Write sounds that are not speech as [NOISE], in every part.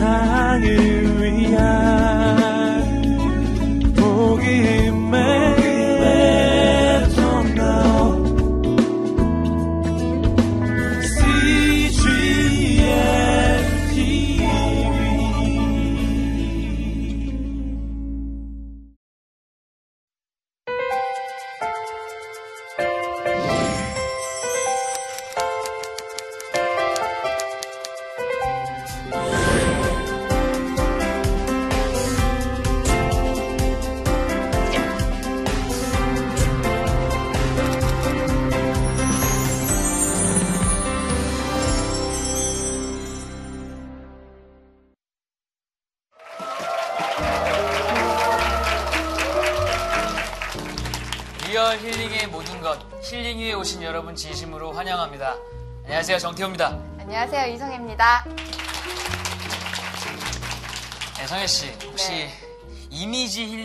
세상을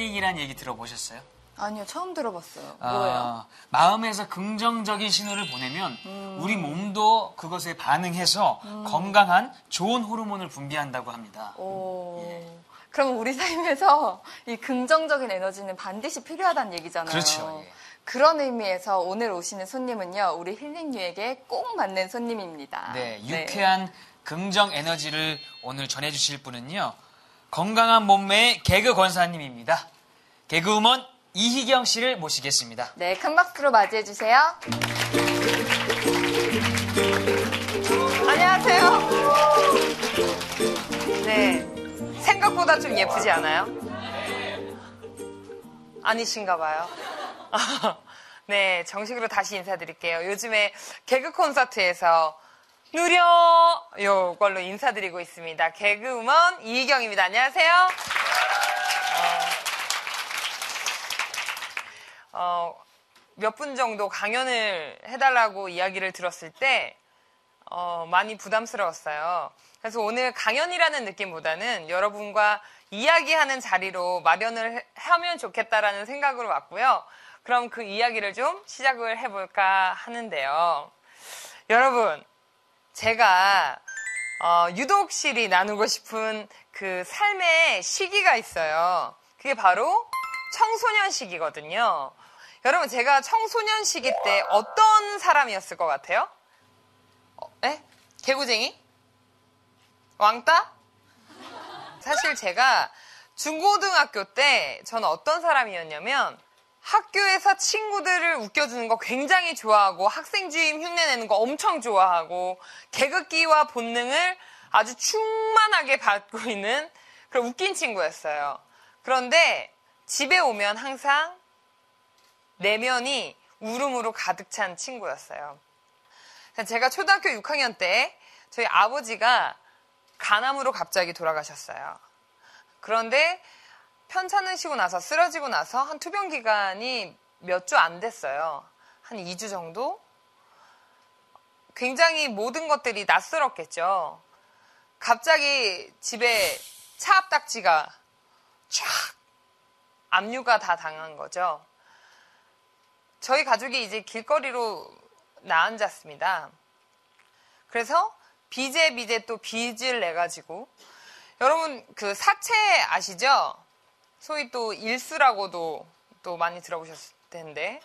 힐링이란 얘기 들어보셨어요? 아니요, 처음 들어봤어요. 아, 뭐예요? 마음에서 긍정적인 신호를 보내면 음. 우리 몸도 그것에 반응해서 음. 건강한 좋은 호르몬을 분비한다고 합니다. 오. 예. 그럼 우리 삶에서 이 긍정적인 에너지는 반드시 필요하다는 얘기잖아요. 그렇죠. 예. 그런 의미에서 오늘 오시는 손님은요, 우리 힐링유에게 꼭 맞는 손님입니다. 네, 네. 유쾌한 네. 긍정 에너지를 오늘 전해주실 분은요, 건강한 몸매의 개그 권사님입니다. 개그우먼 이희경 씨를 모시겠습니다. 네, 큰 박수로 맞이해 주세요. 안녕하세요. 네, 생각보다 좀 예쁘지 않아요? 아니신가 봐요. [LAUGHS] 네, 정식으로 다시 인사드릴게요. 요즘에 개그 콘서트에서 누려 요걸로 인사드리고 있습니다. 개그우먼 이희경입니다. 안녕하세요. 어, 어, 몇 분 정도 강연을 해달라고 이야기를 들었을 때 어, 많이 부담스러웠어요. 그래서 오늘 강연이라는 느낌보다는 여러분과 이야기하는 자리로 마련을 하면 좋겠다라는 생각으로 왔고요. 그럼 그 이야기를 좀 시작을 해볼까 하는데요. 여러분, 제가 어, 유독실이 나누고 싶은 그 삶의 시기가 있어요. 그게 바로 청소년 시기거든요. 여러분, 제가 청소년 시기 때 어떤 사람이었을 것 같아요? 어, 에? 개구쟁이? 왕따? 사실 제가 중고등학교 때 저는 어떤 사람이었냐면 학교에서 친구들을 웃겨주는 거 굉장히 좋아하고 학생주임 흉내내는 거 엄청 좋아하고 개그기와 본능을 아주 충만하게 받고 있는 그런 웃긴 친구였어요. 그런데 집에 오면 항상 내면이 울음으로 가득 찬 친구였어요. 제가 초등학교 6학년 때 저희 아버지가 간암으로 갑자기 돌아가셨어요. 그런데 편찮으시고 나서 쓰러지고 나서 한 투병 기간이 몇 주 안 됐어요. 한 2주 정도? 굉장히 모든 것들이 낯설었겠죠. 갑자기 집에 차 앞딱지가 쫙 압류가 다 당한 거죠. 저희 가족이 이제 길거리로 나앉았습니다. 그래서 비제 비제 또 빚을 내가지고 여러분 그 사채 아시죠? 소위 또 일수라고도 또 많이 들어보셨을 텐데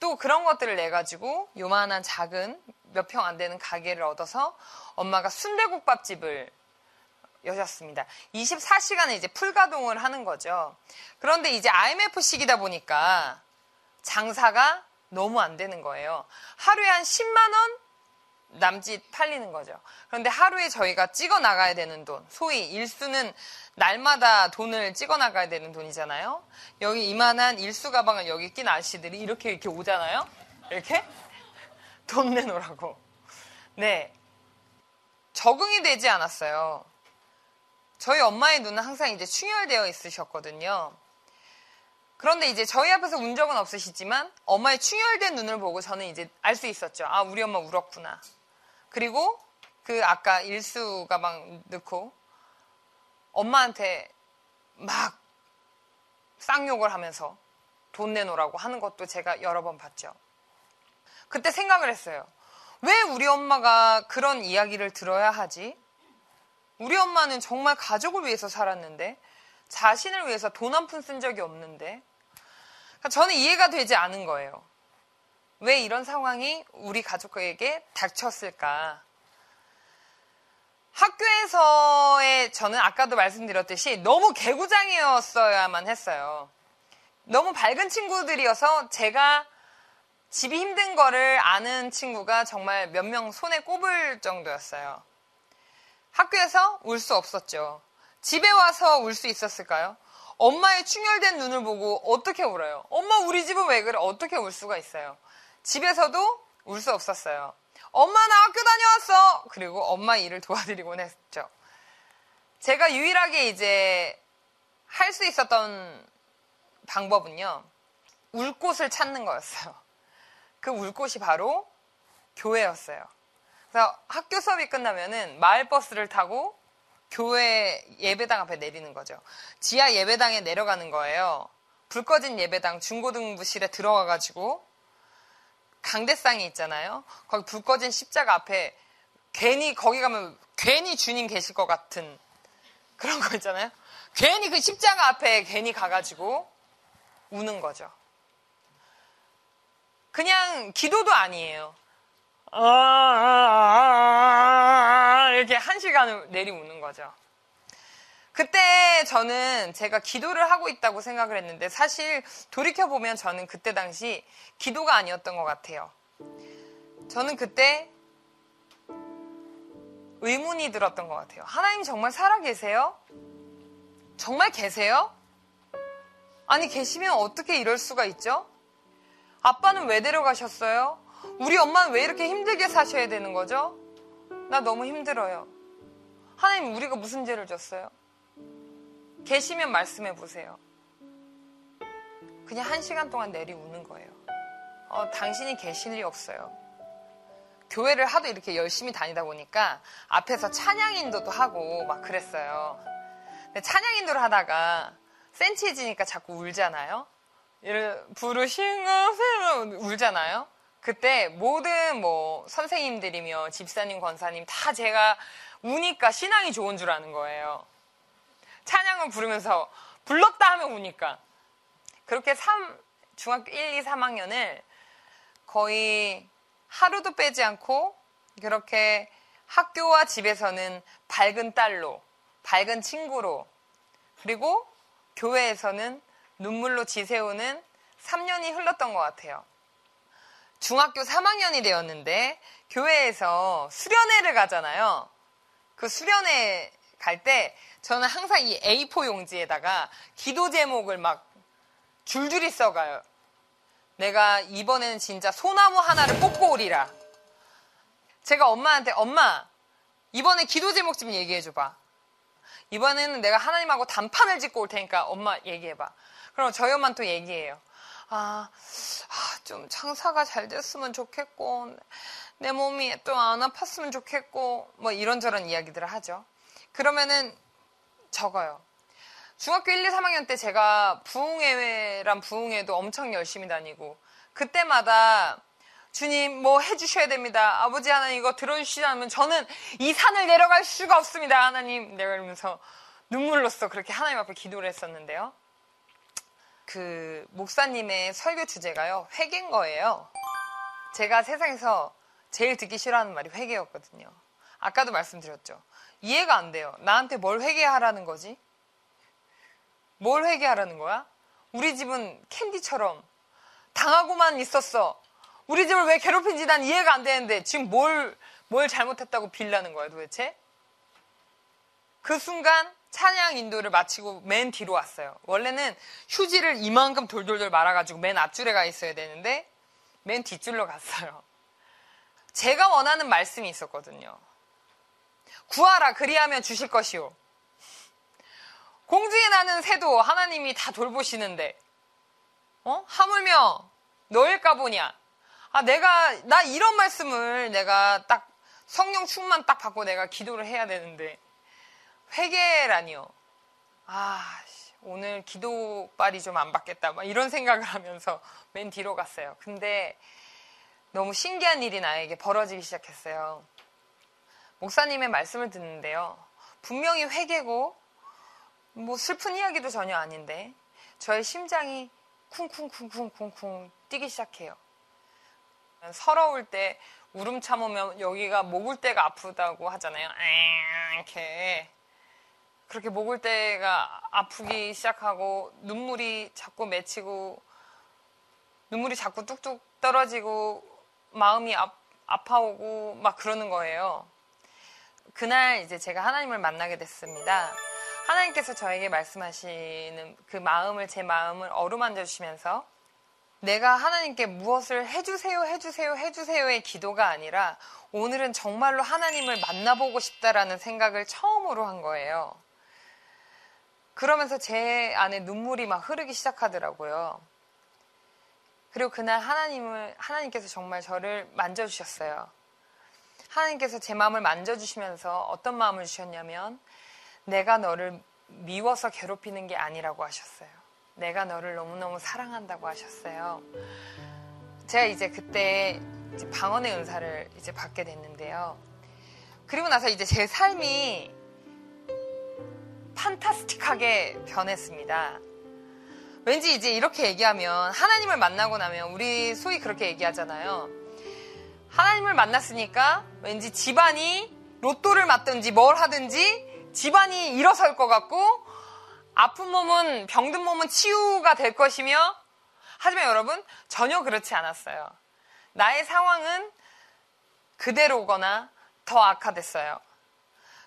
또 그런 것들을 내 가지고 요만한 작은 몇 평 안 되는 가게를 얻어서 엄마가 순대국밥집을 여셨습니다. 24시간을 이제 풀가동을 하는 거죠. 그런데 이제 IMF 시기다 보니까 장사가 너무 안 되는 거예요. 하루에 한 10만 원 남짓 팔리는 거죠. 그런데 하루에 저희가 찍어 나가야 되는 돈, 소위 일수는 날마다 돈을 찍어 나가야 되는 돈이잖아요. 여기 이만한 일수 가방을 여기 낀 아저씨들이 이렇게 이렇게 오잖아요. 이렇게 [LAUGHS] 돈 내놓으라고. 네. 적응이 되지 않았어요. 저희 엄마의 눈은 항상 이제 충혈되어 있으셨거든요. 그런데 이제 저희 앞에서 운 적은 없으시지만 엄마의 충혈된 눈을 보고 저는 이제 알 수 있었죠. 아, 우리 엄마 울었구나. 그리고 그 아까 일수 가방 넣고 엄마한테 막 쌍욕을 하면서 돈 내놓으라고 하는 것도 제가 여러 번 봤죠. 그때 생각을 했어요. 왜 우리 엄마가 그런 이야기를 들어야 하지? 우리 엄마는 정말 가족을 위해서 살았는데 자신을 위해서 돈 한 푼 쓴 적이 없는데 그러니까 저는 이해가 되지 않은 거예요. 왜 이런 상황이 우리 가족에게 닥쳤을까? 학교에서의 저는 아까도 말씀드렸듯이 너무 개구장이었어야만 했어요. 너무 밝은 친구들이어서 제가 집이 힘든 거를 아는 친구가 정말 몇 명 손에 꼽을 정도였어요. 학교에서 울 수 없었죠. 집에 와서 울 수 있었을까요? 엄마의 충혈된 눈을 보고 어떻게 울어요? 엄마 우리 집은 왜 그래? 어떻게 울 수가 있어요? 집에서도 울 수 없었어요. 엄마 나 학교 다녀왔어. 그리고 엄마 일을 도와드리곤 했죠. 제가 유일하게 이제 할 수 있었던 방법은요. 울 곳을 찾는 거였어요. 그 울 곳이 바로 교회였어요. 그래서 학교 수업이 끝나면은 마을 버스를 타고 교회 예배당 앞에 내리는 거죠. 지하 예배당에 내려가는 거예요. 불 꺼진 예배당 중고등부실에 들어가가지고 강대상이 있잖아요. 거기 불 꺼진 십자가 앞에 괜히 거기 가면 괜히 주님 계실 것 같은 그런 거 있잖아요. 괜히 그 십자가 앞에 괜히 가가지고 우는 거죠. 그냥 기도도 아니에요. 이렇게 한 시간을 내리 우는 거죠. 그때 저는 제가 기도를 하고 있다고 생각을 했는데 사실 돌이켜보면 저는 그때 당시 기도가 아니었던 것 같아요. 저는 그때 의문이 들었던 것 같아요. 하나님 정말 살아계세요? 정말 계세요? 아니, 계시면 어떻게 이럴 수가 있죠? 아빠는 왜 데려가셨어요? 우리 엄마는 왜 이렇게 힘들게 사셔야 되는 거죠? 나 너무 힘들어요. 하나님, 우리가 무슨 죄를 졌어요? 계시면 말씀해 보세요. 그냥 한 시간 동안 내리 우는 거예요. 어, 당신이 계실 리 없어요. 교회를 하도 이렇게 열심히 다니다 보니까 앞에서 찬양 인도도 하고 막 그랬어요. 근데 찬양 인도를 하다가 센치해지니까 자꾸 울잖아요. 부르시는 울잖아요. 그때 모든 뭐 선생님들이며 집사님, 권사님 다 제가 우니까 신앙이 좋은 줄 아는 거예요. 찬양을 부르면서 불렀다 하면 우니까. 그렇게 3, 중학교 1, 2, 3학년을 거의 하루도 빼지 않고 그렇게 학교와 집에서는 밝은 딸로, 밝은 친구로, 그리고 교회에서는 눈물로 지새우는 3년이 흘렀던 것 같아요. 중학교 3학년이 되었는데 교회에서 수련회를 가잖아요. 그 수련회 갈 때 저는 항상 이 A4 용지에다가 기도 제목을 막 줄줄이 써가요. 내가 이번에는 진짜 소나무 하나를 뽑고 오리라. 제가 엄마한테 엄마 이번에 기도 제목 좀 얘기해줘봐. 이번에는 내가 하나님하고 단판을 짓고 올 테니까 엄마 얘기해봐. 그럼 저희 엄마는 또 얘기해요. 아, 아, 좀 장사가 잘 됐으면 좋겠고, 내 몸이 또 안 아팠으면 좋겠고, 뭐 이런저런 이야기들을 하죠. 그러면은 적어요. 중학교 1, 2, 3학년 때 제가 부흥회란 부흥회도 엄청 열심히 다니고, 그때마다 주님 뭐 해주셔야 됩니다. 아버지 하나님 이거 들어주시지 않으면 저는 이 산을 내려갈 수가 없습니다. 하나님. 내가 이러면서 눈물로써 그렇게 하나님 앞에 기도를 했었는데요. 그 목사님의 설교 주제가요. 회개인 거예요. 제가 세상에서 제일 듣기 싫어하는 말이 회개였거든요. 아까도 말씀드렸죠. 이해가 안 돼요. 나한테 뭘 회개하라는 거지? 뭘 회개하라는 거야? 우리 집은 캔디처럼 당하고만 있었어. 우리 집을 왜 괴롭힌지 난 이해가 안 되는데 지금 뭘, 뭘 잘못했다고 빌라는 거야 도대체? 그 순간 찬양 인도를 마치고 맨 뒤로 왔어요. 원래는 휴지를 이만큼 돌돌돌 말아가지고 맨 앞줄에 가 있어야 되는데 맨 뒷줄로 갔어요. 제가 원하는 말씀이 있었거든요. 구하라 그리하면 주실 것이요. 공중에 나는 새도 하나님이 다 돌보시는데 어? 하물며 너일까 보냐. 아, 내가, 나 이런 말씀을 내가 딱 성령 충만 딱 받고 내가 기도를 해야 되는데, 회개라니요. 아, 오늘 기도빨이 좀 안 받겠다. 막 이런 생각을 하면서 맨 뒤로 갔어요. 근데 너무 신기한 일이 나에게 벌어지기 시작했어요. 목사님의 말씀을 듣는데요. 분명히 회개고 뭐 슬픈 이야기도 전혀 아닌데 저의 심장이 쿵쿵쿵쿵쿵쿵 뛰기 시작해요. 서러울 때 울음 참으면 여기가 목을 때가 아프다고 하잖아요. 이렇게 그렇게 목을 때가 아프기 시작하고 눈물이 자꾸 맺히고 눈물이 자꾸 뚝뚝 떨어지고 마음이 아, 아파오고 막 그러는 거예요. 그날 이제 제가 하나님을 만나게 됐습니다. 하나님께서 저에게 말씀하시는 그 마음을 제 마음을 어루만져 주시면서 내가 하나님께 무엇을 해주세요, 해주세요, 해주세요의 기도가 아니라 오늘은 정말로 하나님을 만나보고 싶다라는 생각을 처음으로 한 거예요. 그러면서 제 안에 눈물이 막 흐르기 시작하더라고요. 그리고 그날 하나님을, 하나님께서 정말 저를 만져 주셨어요. 하나님께서 제 마음을 만져 주시면서 어떤 마음을 주셨냐면 내가 너를 미워서 괴롭히는 게 아니라고 하셨어요. 내가 너를 너무너무 사랑한다고 하셨어요. 제가 이제 그때 이제 방언의 은사를 이제 받게 됐는데요. 그리고 나서 이제 제 삶이 판타스틱하게 변했습니다. 왠지 이제 이렇게 얘기하면 하나님을 만나고 나면 우리 소위 그렇게 얘기하잖아요. 하나님을 만났으니까 왠지 집안이 로또를 맞든지 뭘 하든지 집안이 일어설 것 같고 아픈 몸은 병든 몸은 치유가 될 것이며 하지만 여러분 전혀 그렇지 않았어요. 나의 상황은 그대로거나 더 악화됐어요.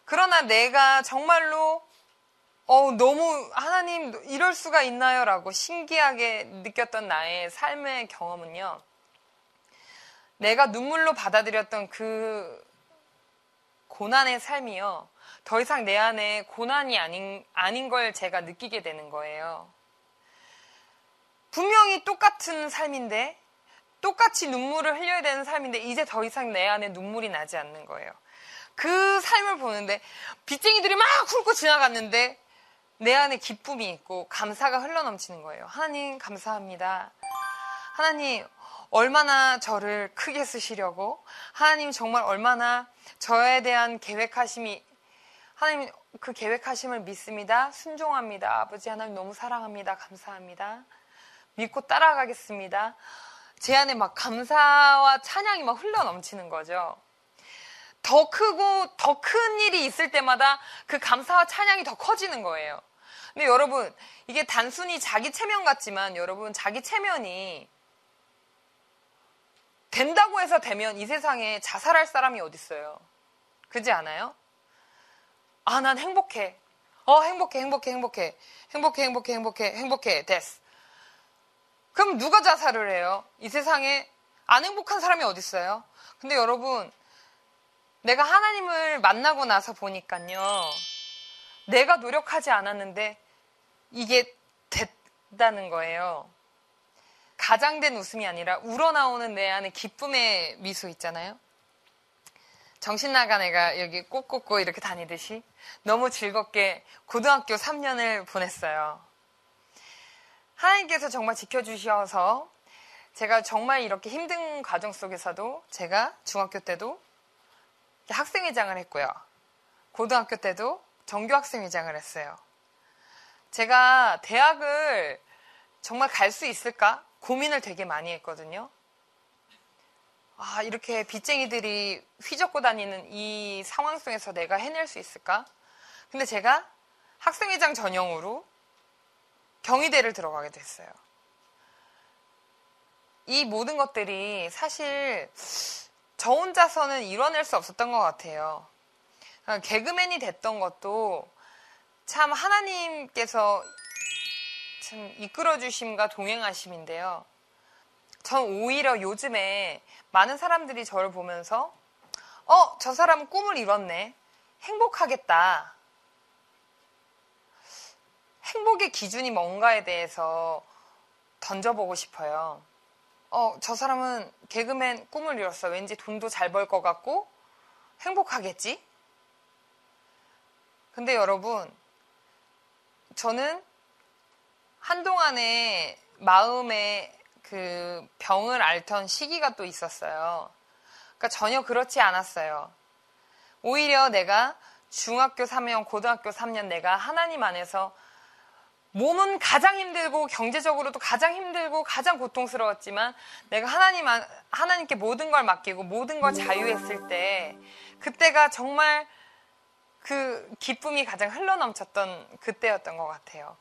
그러나 내가 정말로 어, 너무 하나님 이럴 수가 있나요? 라고 신기하게 느꼈던 나의 삶의 경험은요. 내가 눈물로 받아들였던 그 고난의 삶이요. 더 이상 내 안에 고난이 아닌, 아닌 걸 제가 느끼게 되는 거예요. 분명히 똑같은 삶인데, 똑같이 눈물을 흘려야 되는 삶인데, 이제 더 이상 내 안에 눈물이 나지 않는 거예요. 그 삶을 보는데, 빚쟁이들이 막 훑고 지나갔는데, 내 안에 기쁨이 있고, 감사가 흘러넘치는 거예요. 하나님, 감사합니다. 하나님, 얼마나 저를 크게 쓰시려고, 하나님 정말 얼마나 저에 대한 계획하심이 하나님 그 계획하심을 믿습니다. 순종합니다. 아버지 하나님 너무 사랑합니다. 감사합니다. 믿고 따라가겠습니다. 제 안에 막 감사와 찬양이 막 흘러 넘치는 거죠. 더 크고 더 큰 일이 있을 때마다 그 감사와 찬양이 더 커지는 거예요. 근데 여러분, 이게 단순히 자기 체면 같지만 여러분, 자기 체면이 된다고 해서 되면 이 세상에 자살할 사람이 어딨어요. 그지 않아요? 아, 난 행복해. 어, 행복해, 행복해, 행복해. 행복해, 행복해, 행복해, 행복해. 됐어. 그럼 누가 자살을 해요? 이 세상에 안 행복한 사람이 어딨어요? 근데 여러분, 내가 하나님을 만나고 나서 보니까요. 내가 노력하지 않았는데 이게 됐다는 거예요. 가장된 웃음이 아니라 우러나오는 내 안에 기쁨의 미소 있잖아요. 정신 나간 애가 여기 꼬꼬꼬 이렇게 다니듯이 너무 즐겁게 고등학교 3년을 보냈어요. 하나님께서 정말 지켜주셔서 제가 정말 이렇게 힘든 과정 속에서도 제가 중학교 때도 학생회장을 했고요. 고등학교 때도 정교학생회장을 했어요. 제가 대학을 정말 갈 수 있을까 고민을 되게 많이 했거든요. 아, 이렇게 빚쟁이들이 휘젓고 다니는 이 상황 속에서 내가 해낼 수 있을까? 근데 제가 학생회장 전형으로 경희대를 들어가게 됐어요. 이 모든 것들이 사실 저 혼자서는 이뤄낼 수 없었던 것 같아요. 그러니까 개그맨이 됐던 것도 참 하나님께서 참 이끌어 주심과 동행하심인데요. 전 오히려 요즘에 많은 사람들이 저를 보면서 어, 저 사람은 꿈을 이뤘네. 행복하겠다. 행복의 기준이 뭔가에 대해서 던져보고 싶어요. 어, 저 사람은 개그맨 꿈을 이뤘어. 왠지 돈도 잘 벌 것 같고 행복하겠지? 근데 여러분, 저는 한동안에 마음에 그 병을 앓던 시기가 또 있었어요. 그러니까 전혀 그렇지 않았어요. 오히려 내가 중학교 3년, 고등학교 3년 내가 하나님 안에서 몸은 가장 힘들고 경제적으로도 가장 힘들고 가장 고통스러웠지만 내가 하나님 안- 하나님께 모든 걸 맡기고 모든 걸 자유했을 때 그때가 정말 그 기쁨이 가장 흘러넘쳤던 그때였던 것 같아요.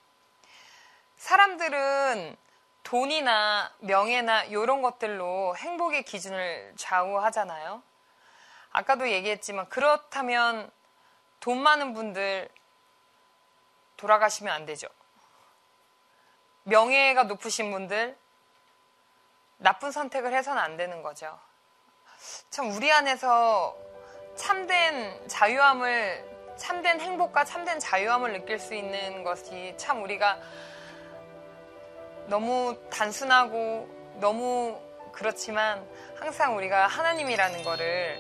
사람들은 돈이나 명예나 이런 것들로 행복의 기준을 좌우하잖아요. 아까도 얘기했지만 그렇다면 돈 많은 분들 돌아가시면 안 되죠. 명예가 높으신 분들 나쁜 선택을 해서는 안 되는 거죠. 참 우리 안에서 참된 자유함을 참된 행복과 참된 자유함을 느낄 수 있는 것이 참 우리가 너무 단순하고 너무 그렇지만 항상 우리가 하나님이라는 거를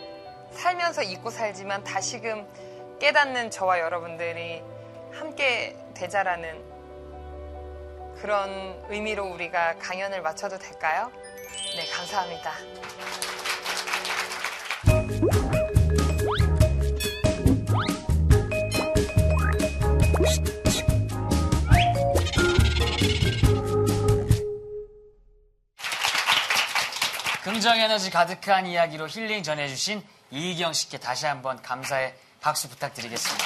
살면서 잊고 살지만 다시금 깨닫는 저와 여러분들이 함께 되자라는 그런 의미로 우리가 강연을 마쳐도 될까요? 네, 감사합니다. 긍정 에너지 가득한 이야기로 힐링 전해주신 이희경 씨께 다시 한번 감사의 박수 부탁드리겠습니다.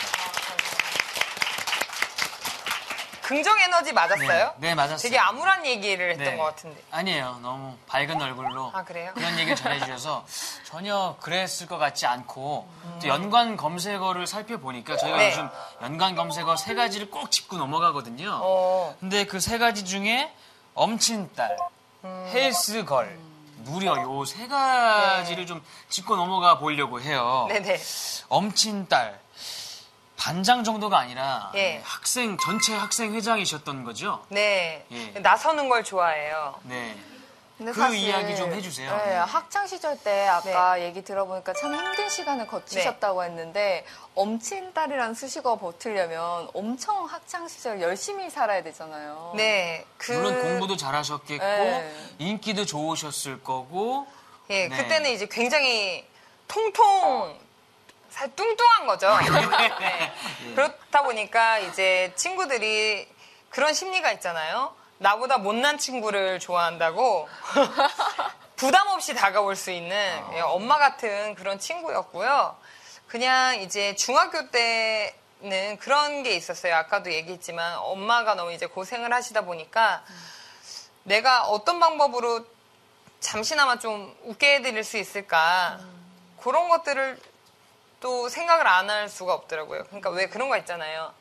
긍정 에너지 맞았어요? 네, 네, 맞았어요. 되게 암울한 얘기를 했던 네. 것 같은데. 아니에요. 너무 밝은 얼굴로 아, 그래요? 런 얘기를 전해주셔서 전혀 그랬을 것 같지 않고 또 연관 검색어를 살펴보니까 저희가 네. 요즘 연관 검색어 세 가지를 꼭 짚고 넘어가거든요. 어, 근데 그 세 가지 중에 엄친딸, 음. 헬스걸, 무려 요 세 가지를 좀 짚고 넘어가 보려고 해요. 네네. 엄친딸 반장 정도가 아니라 예. 학생 전체 학생 회장이셨던 거죠? 네. 예. 나서는 걸 좋아해요. 네. 그 이야기 좀 해주세요. 네, 네. 학창 시절 때 아까 얘기 들어보니까 참 힘든 시간을 네. 거치셨다고 했는데 엄친딸이라는 수식어 버티려면 엄청 학창 시절 열심히 살아야 되잖아요. 네. 그, 물론 공부도 잘하셨겠고 네. 인기도 좋으셨을 거고 예, 네. 그때는 이제 굉장히 통통, 살 뚱뚱한 거죠. [LAUGHS] 네. 그렇다 보니까 이제 친구들이 그런 심리가 있잖아요. 나보다 못난 친구를 좋아한다고 [LAUGHS] 부담 없이 다가올 수 있는 예, 엄마 같은 그런 친구였고요. 그냥 이제 중학교 때는 그런 게 있었어요. 아까도 얘기했지만 엄마가 너무 이제 고생을 하시다 보니까 내가 어떤 방법으로 잠시나마 좀 웃게 해드릴 수 있을까 그런 것들을 또 생각을 안 할 수가 없더라고요. 그러니까 왜 그런 거 있잖아요.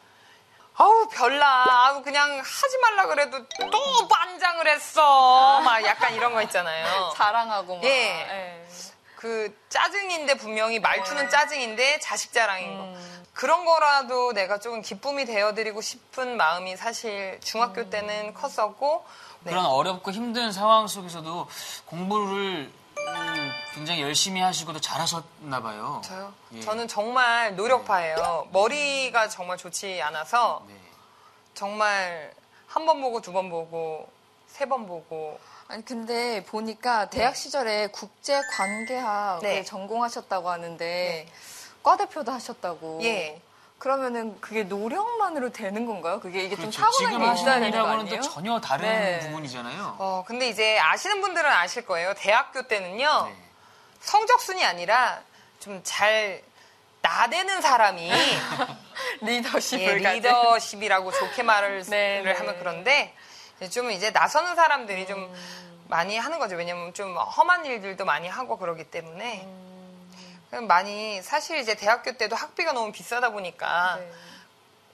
아우 별나 아우 그냥 하지 말라 그래도 또 반장을 했어 막 약간 이런 거 있잖아요. [LAUGHS] 자랑하고 막. 예. 예. 그 짜증인데 분명히 말투는 네. 짜증인데 자식 자랑인 거 그런 거라도 내가 조금 기쁨이 되어드리고 싶은 마음이 사실 중학교 때는 컸었고 네. 그런 어렵고 힘든 상황 속에서도 공부를 음, 굉장히 열심히 하시고도 잘하셨나 봐요. 저요? 예. 저는 정말 노력파예요. 머리가 정말 좋지 않아서 네. 정말 한 번 보고 두 번 보고 세 번 보고 아니 근데 보니까 대학 시절에 국제 관계학을 네. 전공하셨다고 하는데 네. 과대표도 하셨다고. 예. 그러면은 그게 노력만으로 되는 건가요? 그게 이게 그렇죠. 좀 지금 게 있어야 되는 거 하시는이라고는 아니에요? 또 전혀 다른 네. 부분이잖아요. 어 근데 이제 아시는 분들은 아실 거예요. 대학교 때는요 네. 성적순이 아니라 좀 잘 나대는 사람이 [LAUGHS] 리더십을 예, 가진. 리더십이라고 좋게 말을 [LAUGHS] 네, 네. 하면 그런데 좀 이제 나서는 사람들이 좀 음. 많이 하는 거죠. 왜냐면 좀 험한 일들도 많이 하고 그러기 때문에 음. 많이 사실 이제 대학교 때도 학비가 너무 비싸다 보니까 네.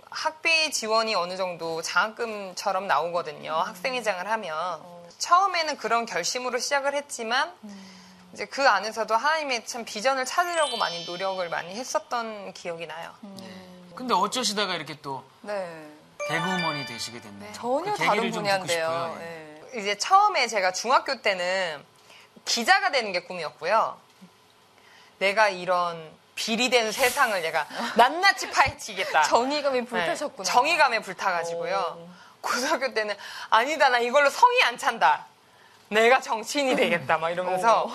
학비 지원이 어느 정도 장학금처럼 나오거든요. 음. 학생회장을 하면 어. 처음에는 그런 결심으로 시작을 했지만 음. 이제 그 안에서도 하나님의 참 비전을 찾으려고 많이 노력을 많이 했었던 기억이 나요. 음. 근데 어쩌시다가 이렇게 또 네. 개그우먼이 되시게 됐네요. 전혀 그 다른 계기를 좀 듣고 분야인데요. 예. 예. 이제 처음에 제가 중학교 때는 기자가 되는 게 꿈이었고요. 내가 이런 비리된 세상을 내가 낱낱이 파헤치겠다. 정의감이 네, 불타셨구나. 정의감에 불타가지고요. 오. 고등학교 때는 아니다 나 이걸로 성이 안 찬다. 내가 정치인이 되겠다 막 이러면서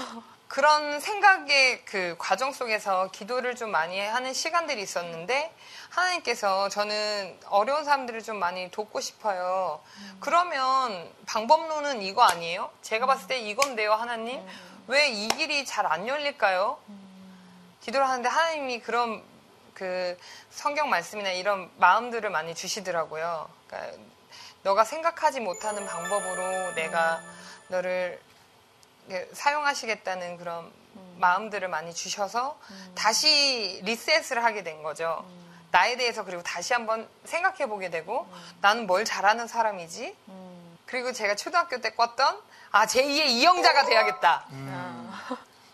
그런 생각의 그 과정 속에서 기도를 좀 많이 하는 시간들이 있었는데 하나님께서 저는 어려운 사람들을 좀 많이 돕고 싶어요. 그러면 방법론은 이거 아니에요? 제가 봤을 때 이건데요, 하나님. 왜이 길이 잘 안 열릴까요? 기도를 하는데 하나님이 그런 그 성경 말씀이나 이런 마음들을 많이 주시더라고요. 그러니까 너가 생각하지 못하는 방법으로 내가 너를 사용하시겠다는 그런 마음들을 많이 주셔서 다시 리셋을 하게 된 거죠. 나에 대해서 그리고 다시 한번 생각해 보게 되고 나는 뭘 잘하는 사람이지? 그리고 제가 초등학교 때 꿨던 아 제2의 이영자가 돼야겠다.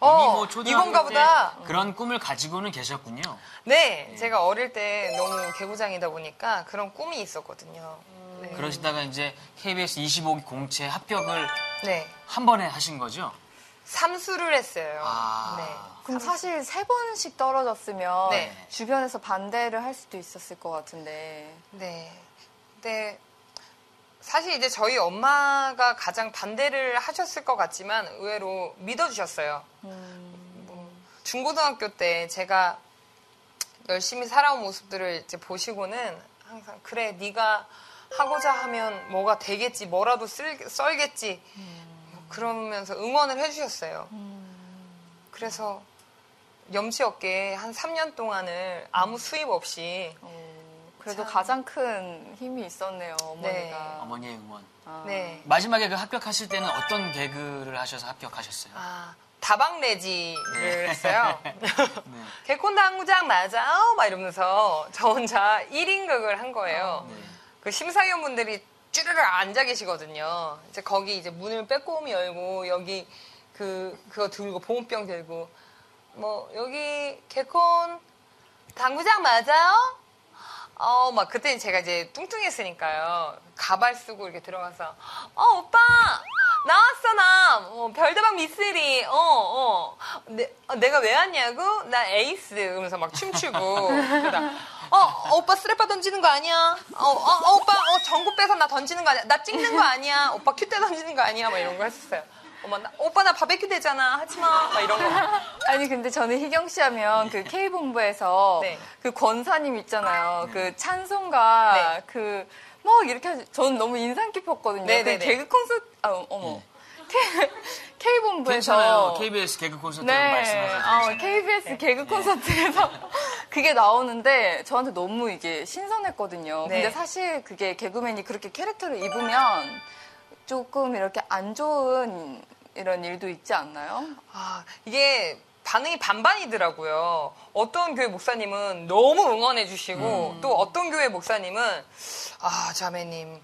어, 이미 뭐 초등학교 이건가 때 보다. 그런 꿈을 가지고는 계셨군요. 네, 제가 어릴 때 너무 개구장이다 보니까 그런 꿈이 있었거든요. 네. 그러시다가 이제 KBS 25기 공채 합격을 네. 한 번에 하신 거죠? 삼수를 했어요. 아. 네. 그럼 사실 세 번씩 떨어졌으면 네. 주변에서 반대를 할 수도 있었을 것 같은데. 네. 근데 사실 이제 저희 엄마가 가장 반대를 하셨을 것 같지만 의외로 믿어주셨어요. 뭐 중고등학교 때 제가 열심히 살아온 모습들을 이제 보시고는 항상 그래 네가 하고자 하면 뭐가 되겠지 뭐라도 쓸, 썰겠지. 뭐 그러면서 응원을 해주셨어요. 그래서 염치 없게 한 3년 동안을 아무 수입 없이 어, 그래도 참. 가장 큰 힘이 있었네요, 어머니가. 네. 어머니의 응원. 아. 네. 마지막에 그 합격하실 때는 어떤 개그를 하셔서 합격하셨어요? 아, 다방레지를 했어요. [LAUGHS] 네. 개콘 당구장 맞아? 막 이러면서 저 혼자 1인극을 한 거예요. 네. 그 심사위원분들이 쭈르르 앉아 계시거든요. 이제 거기 이제 문을 빼꼼히 열고 여기 그 그거 들고 보온병 들고 뭐 여기 개콘 당구장 맞아요? 어, 막 그때는 제가 이제 뚱뚱했으니까요. 가발 쓰고 이렇게 들어가서 어, 오빠 나왔어 나 어, 별다방 미쓰리 어, 어. 내, 어, 내가 왜 왔냐고? 나 에이스 그러면서 막 춤추고 어, 어, 오빠 쓰레빠 던지는 거 아니야? 어, 어, 어, 오빠 어, 전구 빼서 나 던지는 거 아니야? 나 찍는 거 아니야? 오빠 큐대 던지는 거 아니야? 막 이런 거 했었어요. 엄마, 나, 오빠 나 바베큐 되잖아. 하지 마. 막 이런 거. [LAUGHS] 아니 근데 저는 희경 씨 하면 그 K본부에서 네. 그 권사님 있잖아요. 그 찬송가 네. 그막 이렇게 하시, 저는 너무 인상 깊었거든요. 네, 그 네, 네. 개그 콘서트 아 어머 K본부에서 괜찮아요. KBS 개그 콘서트 네, 말씀하셔도 어, KBS 개그 콘서트에서 [LAUGHS] 그게 나오는데 저한테 너무 이게 신선했거든요. 네. 근데 사실 그게 개그맨이 그렇게 캐릭터를 입으면 조금 이렇게 안 좋은 이런 일도 있지 않나요? 아, 이게 반응이 반반이더라고요. 어떤 교회 목사님은 너무 응원해 주시고 또 어떤 교회 목사님은 아, 자매님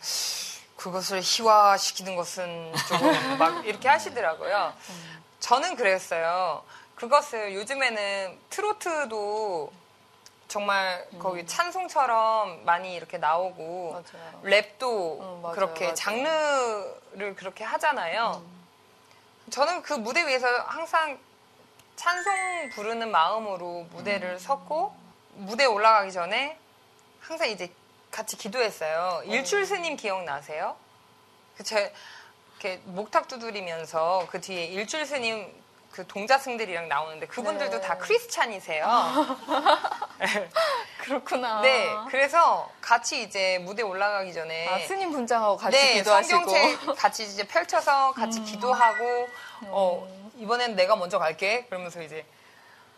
그것을 희화시키는 것은 조금 [LAUGHS] 막 이렇게 하시더라고요. 저는 그랬어요. 그것을 요즘에는 트로트도 정말 거기 찬송처럼 많이 이렇게 나오고 맞아요. 랩도 음, 맞아요, 그렇게 맞아요. 장르를 그렇게 하잖아요. 저는 그 무대 위에서 항상 찬송 부르는 마음으로 무대를 섰고 무대 올라가기 전에 항상 이제 같이 기도했어요. 일출 스님 기억나세요? 그제 이렇게 목탁 두드리면서 그 뒤에 일출 스님 그 동자승들이랑 나오는데 그분들도 네. 다 크리스찬이세요. [LAUGHS] 그렇구나. 네, 그래서 같이 이제 무대 올라가기 전에 아, 스님 분장하고 같이 네, 기도하시고. 성경책 같이 이제 펼쳐서 같이 기도하고 어 이번엔 내가 먼저 갈게 그러면서 이제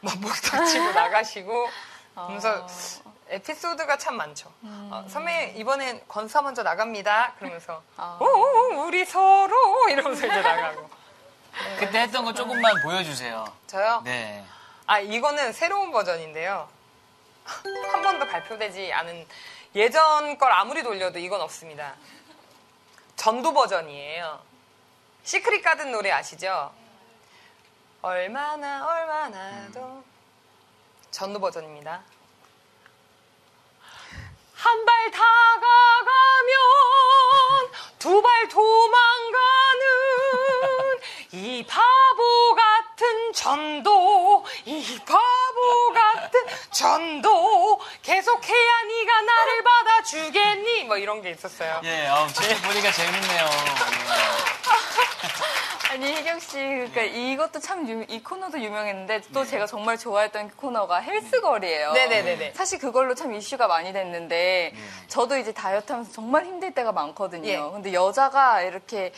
막 목탁 치고 [LAUGHS] 나가시고 그러면서 에피소드가 참 많죠. 어, 선배님 이번엔 권사 먼저 나갑니다. 그러면서 아. 오 우리 서로 이러면서 이제 나가고 그때 했던 거 조금만 보여주세요. 저요. 네. 아 이거는 새로운 버전인데요. [LAUGHS] 한 번도 발표되지 않은 예전 걸 아무리 돌려도 이건 없습니다. 전도 버전이에요. 시크릿 가든 노래 아시죠? 얼마나 얼마나 더 전도 버전입니다. 한 발 다가가면 두 발 도망가는 이 바보 같은 전도 이 바보 같은 전도 계속해야 네가 나를 받아주겠니 뭐 이런 게 있었어요. 예, 어, 직접 보니까 재밌네요. [LAUGHS] 아니 희경 씨 그러니까 이것도 참 이 코너도 유명했는데 또 제가 정말 좋아했던 코너가 헬스걸이에요. 네네네네. 사실 그걸로 참 이슈가 많이 됐는데 저도 이제 다이어트하면서 정말 힘들 때가 많거든요. 예. 근데 여자가 이렇게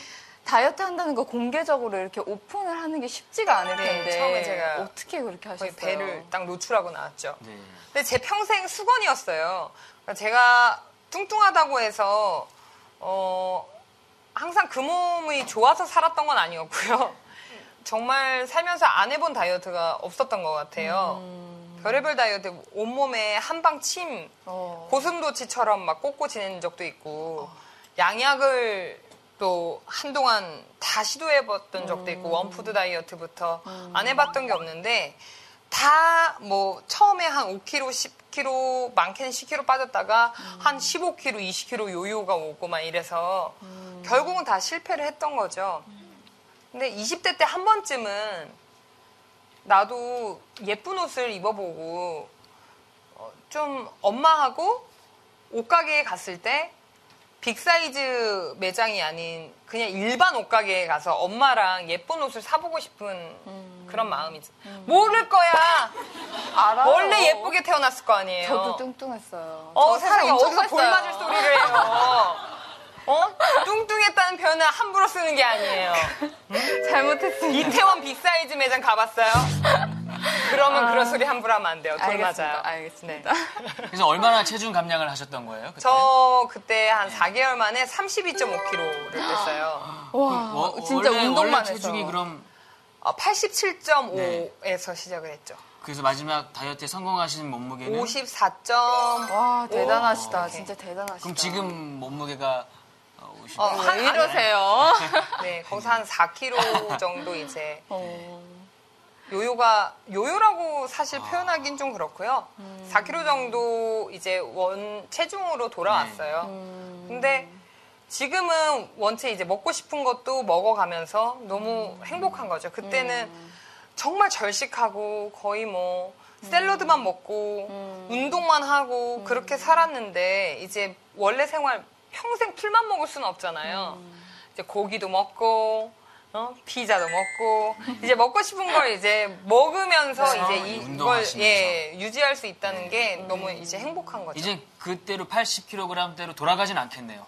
다이어트 한다는 거 공개적으로 이렇게 오픈을 하는 게 쉽지가 않을 네, 텐데 처음에 제가 어떻게 그렇게 거의 하셨어요? 배를 딱 노출하고 나왔죠. 네. 근데 제 평생 수건이었어요. 그러니까 제가 뚱뚱하다고 해서 어 항상 그 몸이 좋아서 살았던 건 아니었고요. [LAUGHS] 정말 살면서 안 해본 다이어트가 없었던 것 같아요. 별의별 다이어트 온몸에 한방 침, 어. 고슴도치처럼 막 꽂고 지내는 적도 있고 양약을 또 한동안 다 시도해봤던 적도 있고 원푸드 다이어트부터 안 해봤던 게 없는데 다 뭐 처음에 한 5kg, 10kg, 많게는 10kg 빠졌다가 한 15kg, 20kg 요요가 오고 막 이래서 결국은 다 실패를 했던 거죠. 근데 20대 때 한 번쯤은 나도 예쁜 옷을 입어보고 어, 좀 엄마하고 옷가게에 갔을 때 빅사이즈 매장이 아닌 그냥 일반 옷가게에 가서 엄마랑 예쁜 옷을 사보고 싶은 그런 마음이 있어. 모를 거야. 알아요. 원래 예쁘게 태어났을 거 아니에요. 저도 뚱뚱했어요. 어, 저 세상에 어디서 볼 뺐어요. 맞을 소리를 해요. [LAUGHS] 어? 뚱뚱했다는 표현을 함부로 쓰는 게 아니에요. [LAUGHS] 잘못했습니다. 이태원 빅사이즈 매장 가봤어요? 그러면 그런 소리 함부로 하면 안 돼요. 돌 알겠습니다. 맞아요. 알겠습니다. 그래서 얼마나 체중 감량을 하셨던 거예요? 그때? 저 그때 한 4개월 만에 32.5kg를 뺐어요. 와, 워- 진짜 원래, 운동만 원래 해서. 체중이 그럼 87.5에서 시작을 했죠. 그래서 마지막 다이어트에 성공하신 몸무게는 54점. 와 대단하시다. 오, 진짜 대단하시다. 그럼 지금 몸무게가 어, 50. 어, 한- 왜 이러세요? 네, 거기서 한 4kg 정도 이제 어. 요요가 요요라고 사실 표현하긴 좀 그렇고요. 4kg 정도 이제 원 체중으로 돌아왔어요. 근데 지금은 원체 이제 먹고 싶은 것도 먹어가면서 너무 행복한 거죠. 그때는 정말 절식하고 거의 뭐 샐러드만 먹고 운동만 하고 그렇게 살았는데 이제 원래 생활 평생 풀만 먹을 수는 없잖아요. 이제 고기도 먹고 어? 피자도 먹고 이제 먹고 싶은 걸 이제 먹으면서 그렇죠. 이제 이- 이걸 운동하시면서. 예, 유지할 수 있다는 게 너무 이제 행복한 거죠. 이제 그때로 80kg대로 돌아가진 않겠네요.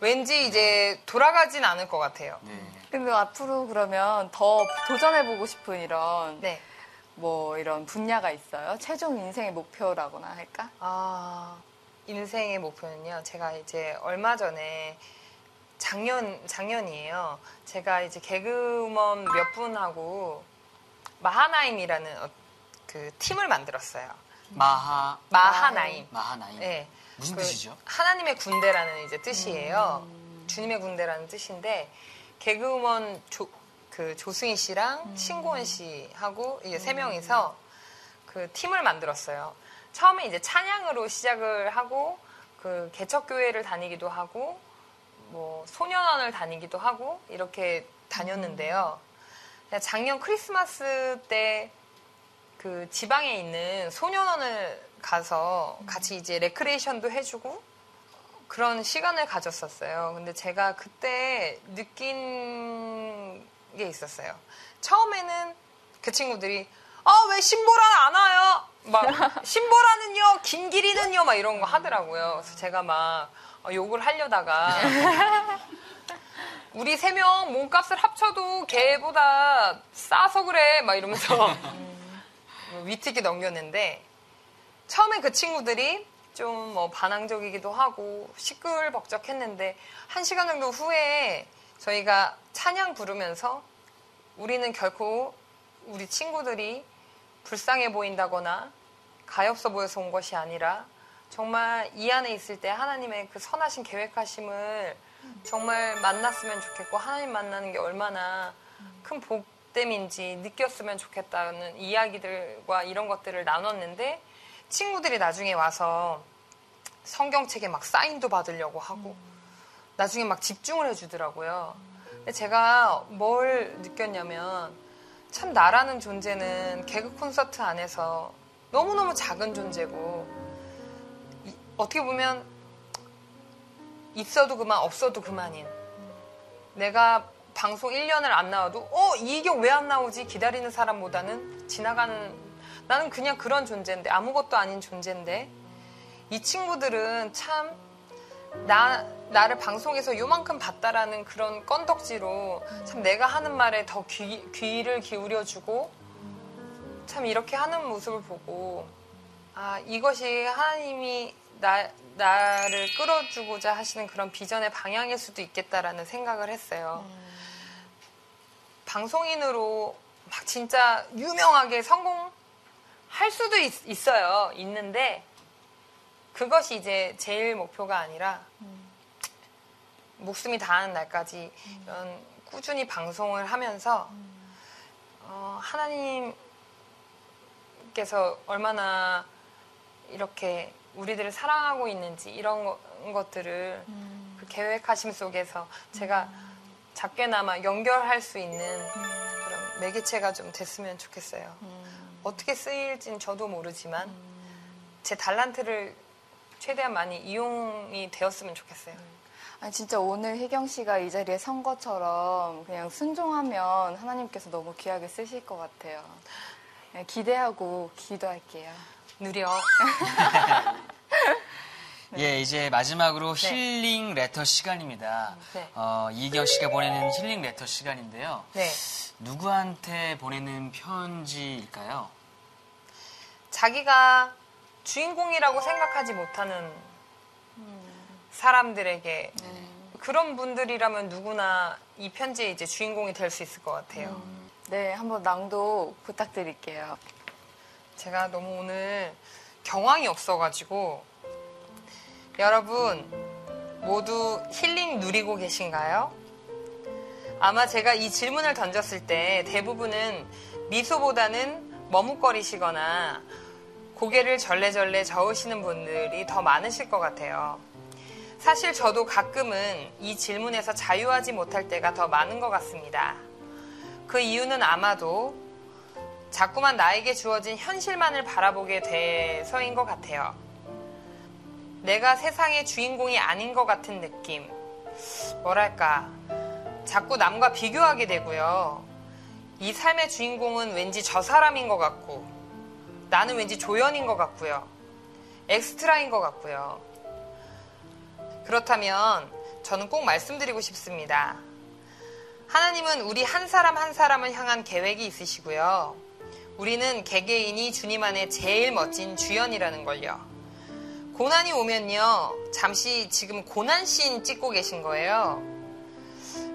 왠지 이제 돌아가진 않을 것 같아요. 네. 근데 앞으로 그러면 더 도전해보고 싶은 이런 네. 뭐 이런 분야가 있어요? 최종 인생의 목표라고나 할까? 아, 인생의 목표는요. 제가 이제 얼마 전에 작년, 작년이에요. 제가 이제 개그우먼 몇 분하고 마하나임이라는 어- 그 팀을 만들었어요. 마하 마하나임. 마하나임. 네. 무슨 그 뜻이죠? 하나님의 군대라는 이제 뜻이에요. 주님의 군대라는 뜻인데 개그우먼 조, 그 조승희 씨랑 신고은 씨하고 이제 세 명이서 그 팀을 만들었어요. 처음에 이제 찬양으로 시작을 하고 그 개척 교회를 다니기도 하고 뭐 소년원을 다니기도 하고 이렇게 다녔는데요. 작년 크리스마스 때 그 지방에 있는 소년원을 가서 같이 이제 레크레이션도 해주고 그런 시간을 가졌었어요. 근데 제가 그때 느낀 게 있었어요. 처음에는 그 친구들이 아 왜 신보라는 안 와요? 막 신보라는요, 김기리는요, 막 이런 거 하더라고요. 그래서 제가 막 어, 욕을 하려다가. [LAUGHS] 우리 세 명 몸값을 합쳐도 걔보다 싸서 그래 막 이러면서 [LAUGHS] 뭐 위트있게 넘겼는데 처음에 그 친구들이 좀 뭐 반항적이기도 하고 시끌벅적했는데 한 시간 정도 후에 저희가 찬양 부르면서 우리는 결코 우리 친구들이 불쌍해 보인다거나 가엾어 보여서 온 것이 아니라 정말 이 안에 있을 때 하나님의 그 선하신 계획하심을 정말 만났으면 좋겠고 하나님 만나는 게 얼마나 큰 복됨인지 느꼈으면 좋겠다는 이야기들과 이런 것들을 나눴는데 친구들이 나중에 와서 성경책에 막 사인도 받으려고 하고 나중에 막 집중을 해주더라고요. 근데 제가 뭘 느꼈냐면 참 나라는 존재는 개그 콘서트 안에서 너무너무 작은 존재고 이- 어떻게 보면 있어도 그만 없어도 그만인. 내가 방송 1년을 안 나와도 어 이경 왜안 나오지? 기다리는 사람보다는 지나가는 나는 그냥 그런 존재인데 아무것도 아닌 존재인데 이 친구들은 참 나, 나를 방송에서 요만큼 봤다라는 그런 건덕지로 참 내가 하는 말에 더 귀, 귀를 기울여주고 참 이렇게 하는 모습을 보고 아 이것이 하나님이 나, 나를 끌어주고자 하시는 그런 비전의 방향일 수도 있겠다라는 생각을 했어요. 방송인으로 막 진짜 유명하게 성공할 수도 있, 어요 있는데 그것이 이제 제일 목표가 아니라 목숨이 다하는 날까지 이런 꾸준히 방송을 하면서 어, 하나님께서 얼마나 이렇게 우리들을 사랑하고 있는지 이런 거- 것들을 그 계획하심 속에서 제가 작게나마 연결할 수 있는 그런 매개체가 좀 됐으면 좋겠어요. 어떻게 쓰일지는 저도 모르지만 제 달란트를 최대한 많이 이용이 되었으면 좋겠어요. 아니, 진짜 오늘 혜경 씨가 이 자리에 선 것처럼 그냥 순종하면 하나님께서 너무 귀하게 쓰실 것 같아요. 네, 기대하고 기도할게요. 누려. [LAUGHS] 예, 이제 마지막으로 힐링 레터 시간입니다. 네. 어, 이경 씨가 보내는 힐링 레터 시간인데요. 네. 누구한테 보내는 편지일까요? 자기가 주인공이라고 생각하지 못하는 사람들에게 그런 분들이라면 누구나 이 편지의 이제 주인공이 될 수 있을 것 같아요. 네, 한번 낭독 부탁드릴게요. 제가 너무 오늘 경황이 없어가지고 여러분 모두 힐링 누리고 계신가요? 아마 제가 이 질문을 던졌을 때 대부분은 미소보다는 머뭇거리시거나 고개를 절레절레 저으시는 분들이 더 많으실 것 같아요. 사실 저도 가끔은 이 질문에서 자유하지 못할 때가 더 많은 것 같습니다. 그 이유는 아마도 자꾸만 나에게 주어진 현실만을 바라보게 돼서인 것 같아요. 내가 세상의 주인공이 아닌 것 같은 느낌. 뭐랄까. 자꾸 남과 비교하게 되고요. 이 삶의 주인공은 왠지 저 사람인 것 같고, 나는 왠지 조연인 것 같고요. 엑스트라인 것 같고요. 그렇다면 저는 꼭 말씀드리고 싶습니다. 하나님은 우리 한 사람 한 사람을 향한 계획이 있으시고요. 우리는 개개인이 주님 안에 제일 멋진 주연이라는 걸요. 고난이 오면요. 잠시 지금 고난씬 찍고 계신 거예요.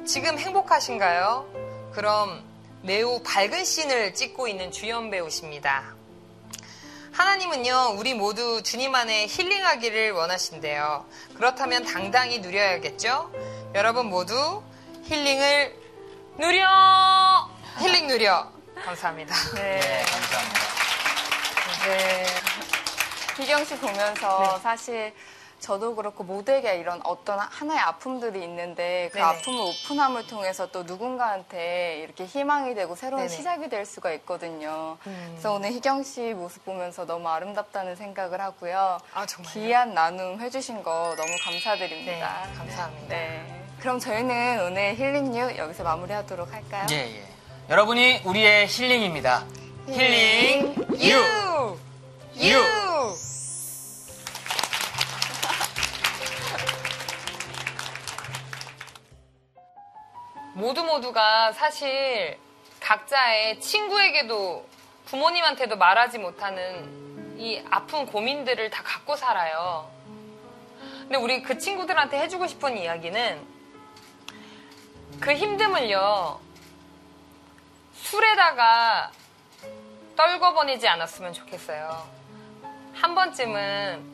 지금 행복하신가요? 그럼 매우 밝은 씬을 찍고 있는 주연 배우십니다. 하나님은요, 우리 모두 주님 안에 힐링하기를 원하신대요. 그렇다면 당당히 누려야겠죠? 여러분 모두 힐링을 누려! 힐링 누려! 감사합니다. 네. 네, 감사합니다. 네. 희경 씨 보면서 네. 사실 저도 그렇고 모두에게 이런 어떤 하나의 아픔들이 있는데 그 네네. 아픔을 오픈함을 통해서 또 누군가한테 이렇게 희망이 되고 새로운 네네. 시작이 될 수가 있거든요. 음. 그래서 오늘 희경 씨 모습 보면서 너무 아름답다는 생각을 하고요. 아, 정말요? 귀한 나눔 해주신 거 너무 감사드립니다. 네, 감사합니다. 네. 그럼 저희는 오늘 힐링뉴 여기서 마무리하도록 할까요? 예, 예. 여러분이 우리의 힐링입니다. 힐링, 유! 유! 유! 유! 모두 모두가 사실 각자의 친구에게도 부모님한테도 말하지 못하는 이 아픈 고민들을 다 갖고 살아요. 근데 우리 그 친구들한테 해주고 싶은 이야기는 그 힘듦을요, 술에다가 떨궈버리지 않았으면 좋겠어요. 한 번쯤은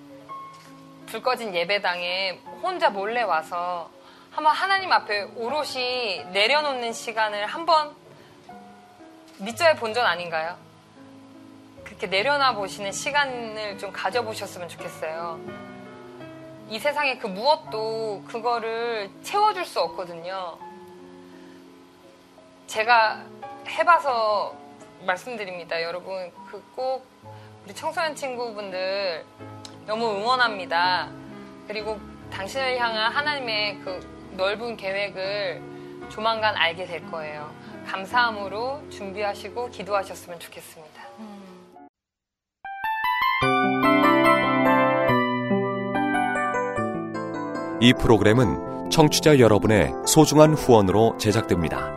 불 꺼진 예배당에 혼자 몰래 와서 한번 하나님 앞에 오롯이 내려놓는 시간을 한번 밑져야 본전 아닌가요? 그렇게 내려놔 보시는 시간을 좀 가져보셨으면 좋겠어요. 이 세상에 그 무엇도 그거를 채워줄 수 없거든요. 제가 해봐서 말씀드립니다. 여러분, 그 꼭 우리 청소년 친구분들 너무 응원합니다. 그리고 당신을 향한 하나님의 그 넓은 계획을 조만간 알게 될 거예요. 감사함으로 준비하시고 기도하셨으면 좋겠습니다. 이 프로그램은 청취자 여러분의 소중한 후원으로 제작됩니다.